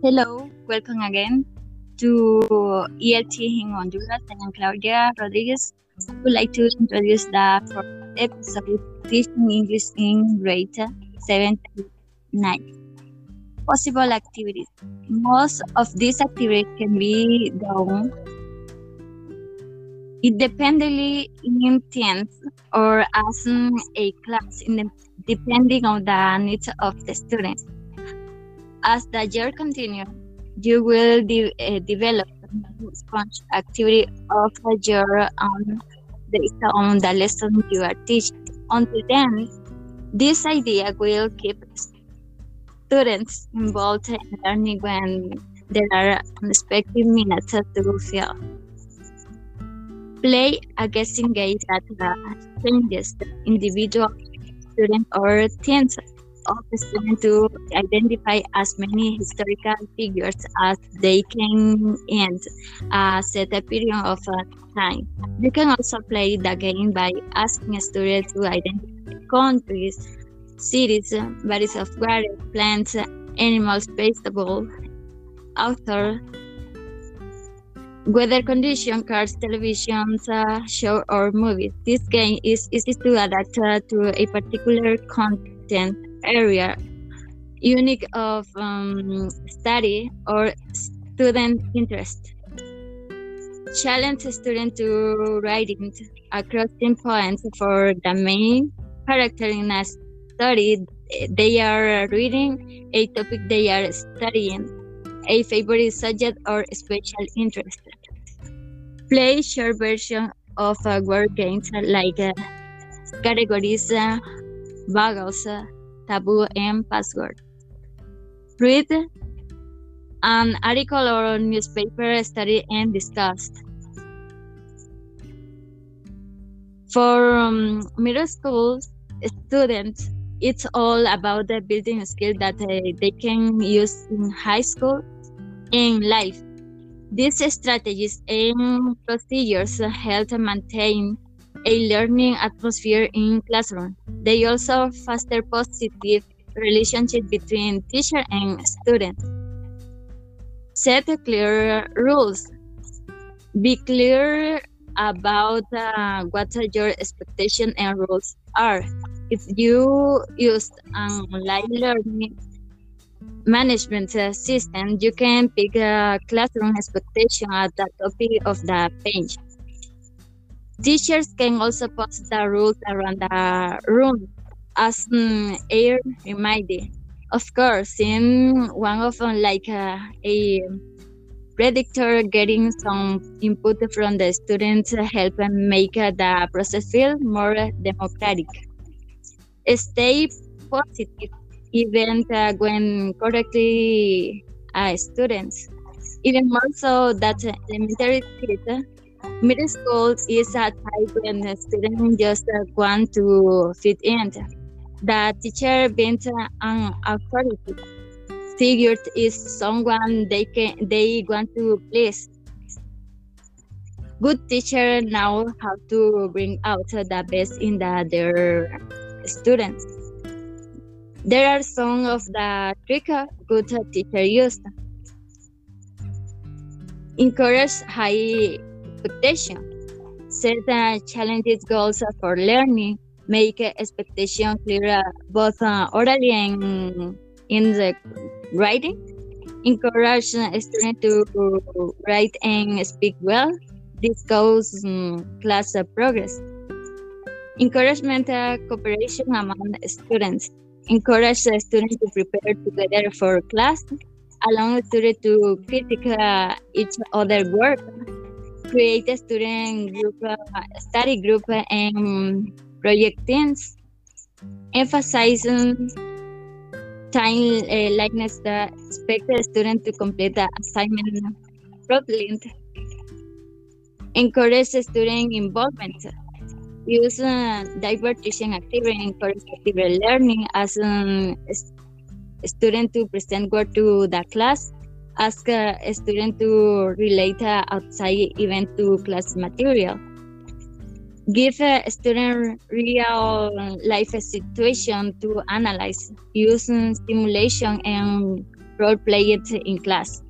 Hello, welcome again to ELT in Honduras. I am Claudia Rodriguez. I would like to introduce the episode teaching English in grade 7 to 9. Possible activities. Most of these activities can be done independently in teams or as a class, depending on the needs of the students. As the year continues, you will de- uh, develop sponge activity of your own based on the lesson you are teaching. Until then, this idea will keep students involved in learning when there are unexpected minutes to fill. Play a guessing game that uh, changes the individual student or teams of the student to identify as many historical figures as they can in a set a period of uh, time. You can also play the game by asking a student to identify countries, cities, varieties of water, plants, animals, vegetables, author, weather condition, cars, television uh, show, or movies. This game is easy to adapt uh, to a particular content area unique of um, study or student interest. Challenge student to writing across points for the main character in a story they are reading, a topic they are studying, a favorite subject or special interest. Play short version of uh, word games like uh, categories, uh, vowels, taboo, and password. Read an article or newspaper, study and discuss. For um, middle school students, it's all about the building skill that uh, they can use in high school and life. These strategies and procedures help maintain a learning atmosphere in classroom. They also foster positive relationship between teacher and student. Set clear rules. Be clear about uh, what your expectation and rules are. If you use an online learning management system, you can pick a classroom expectation at the top of the page. Teachers can also post the rules around the room as an air reminder. Of course, in one of them, like uh, a predictor getting some input from the students help and make uh, the process feel more democratic. Stay positive even uh, when correctly uh, students. Even more so that elementary kids Middle school is a time when students just want to fit in. The teacher being an authority figure is someone they can they want to please. Good teacher now have to bring out the best in the, their students. There are some of the tricks good teacher used. Encourage high expectation. Certain challenges goals for learning. Make expectation clear both uh, orally and in the writing. Encourage students to write and speak well. This goes um, class progress. Encouragement uh, cooperation among students. Encourage the students to prepare together for class. Allow students to critique uh, each other work create a student group, uh, study group, and project teams. emphasizing time uh, likeness that expect the student to complete the assignment properly. Encourage student involvement. Use uh, teaching activity encourage active learning as a student to present work to the class ask a student to relate a outside event to class material. Give a student real life situation to analyze using simulation and role play it in class.